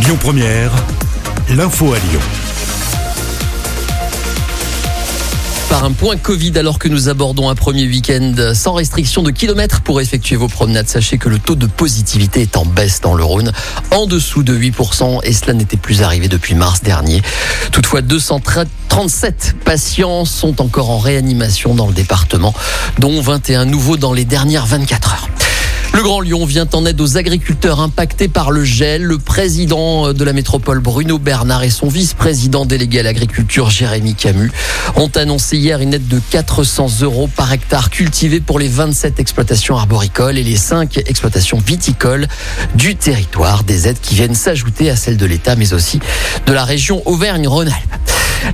Lyon Première, l'info à Lyon. par un point Covid alors que nous abordons un premier week-end sans restriction de kilomètres pour effectuer vos promenades. Sachez que le taux de positivité est en baisse dans le Rhône, en dessous de 8% et cela n'était plus arrivé depuis mars dernier. Toutefois, 237 patients sont encore en réanimation dans le département, dont 21 nouveaux dans les dernières 24 heures. Le Grand Lyon vient en aide aux agriculteurs impactés par le gel. Le président de la métropole Bruno Bernard et son vice-président délégué à l'agriculture Jérémy Camus ont annoncé hier une aide de 400 euros par hectare cultivé pour les 27 exploitations arboricoles et les 5 exploitations viticoles du territoire. Des aides qui viennent s'ajouter à celles de l'État mais aussi de la région Auvergne-Rhône-Alpes.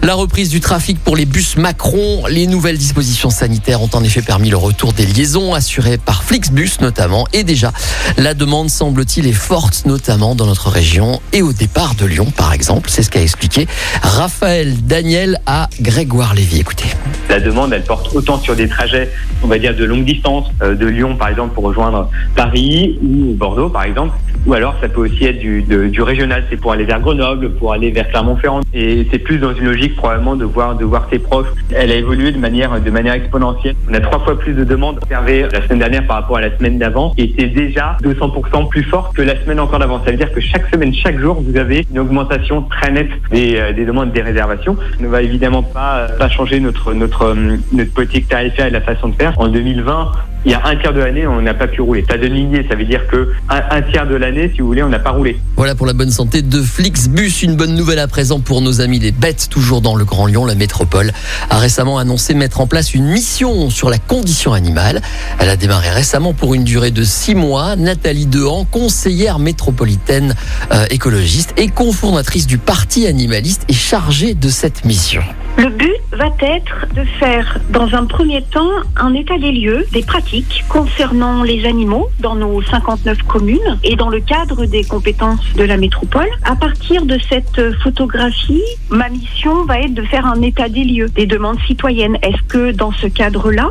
La reprise du trafic pour les bus Macron. Les nouvelles dispositions sanitaires ont en effet permis le retour des liaisons assurées par Flixbus notamment. Et déjà, la demande semble-t-il est forte, notamment dans notre région et au départ de Lyon par exemple. C'est ce qu'a expliqué Raphaël Daniel à Grégoire Lévy. Écoutez. La demande, elle porte autant sur des trajets, on va dire, de longue distance, euh, de Lyon par exemple pour rejoindre Paris ou Bordeaux par exemple. Ou alors ça peut aussi être du, régional, c'est pour aller vers Grenoble, pour aller vers Clermont-Ferrand. Et c'est plus dans une logique probablement de voir de voir ses proches. Elle a évolué de manière de manière exponentielle. On a trois fois plus de demandes observées la semaine dernière par rapport à la semaine d'avant, et c'est déjà 200% plus fort que la semaine encore d'avant. Ça veut dire que chaque semaine, chaque jour, vous avez une augmentation très nette des, euh, des demandes des réservations. On ne va évidemment pas pas changer notre notre euh, notre politique tarifaire et la façon de faire. En 2020, il y a un tiers de l'année, on n'a pas pu rouler. Ça donne lignée, ça veut dire que un, tiers de l'année, si vous voulez, on n'a pas roulé. Voilà pour la bonne santé de Flixbus. Une bonne nouvelle à présent pour nos amis les bêtes, toujours dans le Grand Lyon. La métropole a récemment annoncé mettre en place une mission sur la condition animale. Elle a démarré récemment pour une durée de six mois. Nathalie Dehan, conseillère métropolitaine euh, écologiste et cofondatrice du Parti animaliste, est chargée de cette mission. Le but va être de faire, dans un premier temps, un état des lieux, des pratiques concernant les animaux dans nos 59 communes et dans le cadre des compétences de la métropole. À partir de cette photographie, ma mission va être de faire un état des lieux des demandes citoyennes. Est-ce que dans ce cadre-là,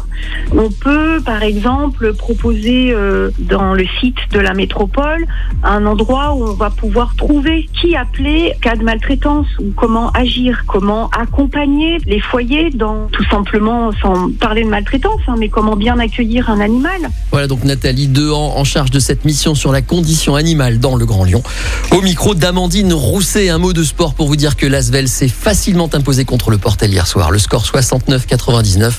on peut, par exemple, proposer euh, dans le site de la métropole un endroit où on va pouvoir trouver qui appeler cas de maltraitance ou comment agir, comment accompagner les foyers dans tout simplement, sans parler de maltraitance, hein, mais comment bien accueillir un animal. Voilà donc Nathalie Dehan en charge de cette mission sur la condition animale dans le Grand Lyon. Au micro d'Amandine Rousset, un mot de sport pour vous dire que l'Asvel s'est facilement imposé contre le Portel hier soir. Le score 69-99.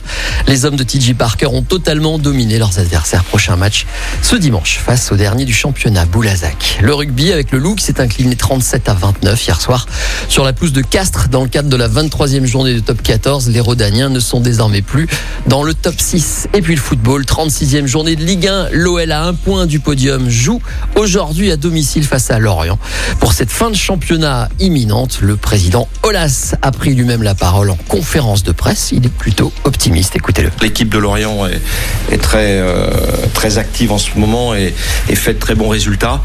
Les hommes de TJ Parker ont totalement dominé leurs adversaires. Prochain match ce dimanche face au dernier du championnat Boulazac. Le rugby avec le qui s'est incliné 37 à 29 hier soir sur la pelouse de Castres dans le cadre de la 23e journée de top 14. Les Rodaniens ne sont désormais plus dans le top 6. Et puis le football, 36e journée de Ligue 1. L'OL à un point du podium joue aujourd'hui à domicile face à Lorient. Pour cette fin de championnat imminente, le président Olas a pris lui-même la parole en conférence de presse. Il est plutôt optimiste. Écoutez-le. L'équipe de Lorient est, très, euh, très active en ce moment et, et fait de très bons résultats.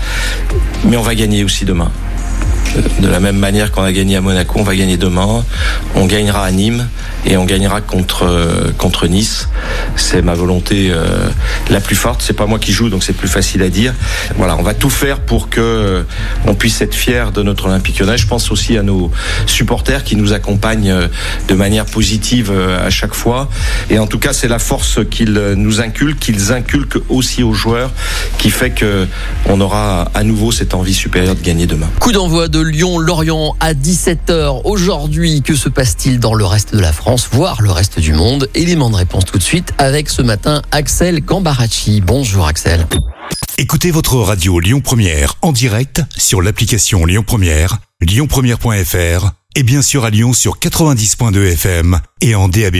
Mais on va gagner aussi demain. De la même manière qu'on a gagné à Monaco, on va gagner demain. On gagnera à Nîmes et on gagnera contre euh, contre Nice. C'est ma volonté euh, la plus forte. C'est pas moi qui joue, donc c'est plus facile à dire. Voilà, on va tout faire pour que euh, on puisse être fier de notre Olympique Lyonnais. Je pense aussi à nos supporters qui nous accompagnent de manière positive à chaque fois. Et en tout cas, c'est la force qu'ils nous inculquent, qu'ils inculquent aussi aux joueurs, qui fait que on aura à nouveau cette envie supérieure de gagner demain. Coup d'envoi de Lyon-Lorient à 17h aujourd'hui. Que se passe-t-il dans le reste de la France, voire le reste du monde Élément de réponse tout de suite avec ce matin Axel Gambaracci. Bonjour Axel. Écoutez votre radio Lyon Première en direct sur l'application Lyon Première, lyonpremière.fr et bien sûr à Lyon sur 90.2 FM et en DAB+.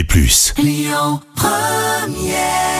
Lyon Première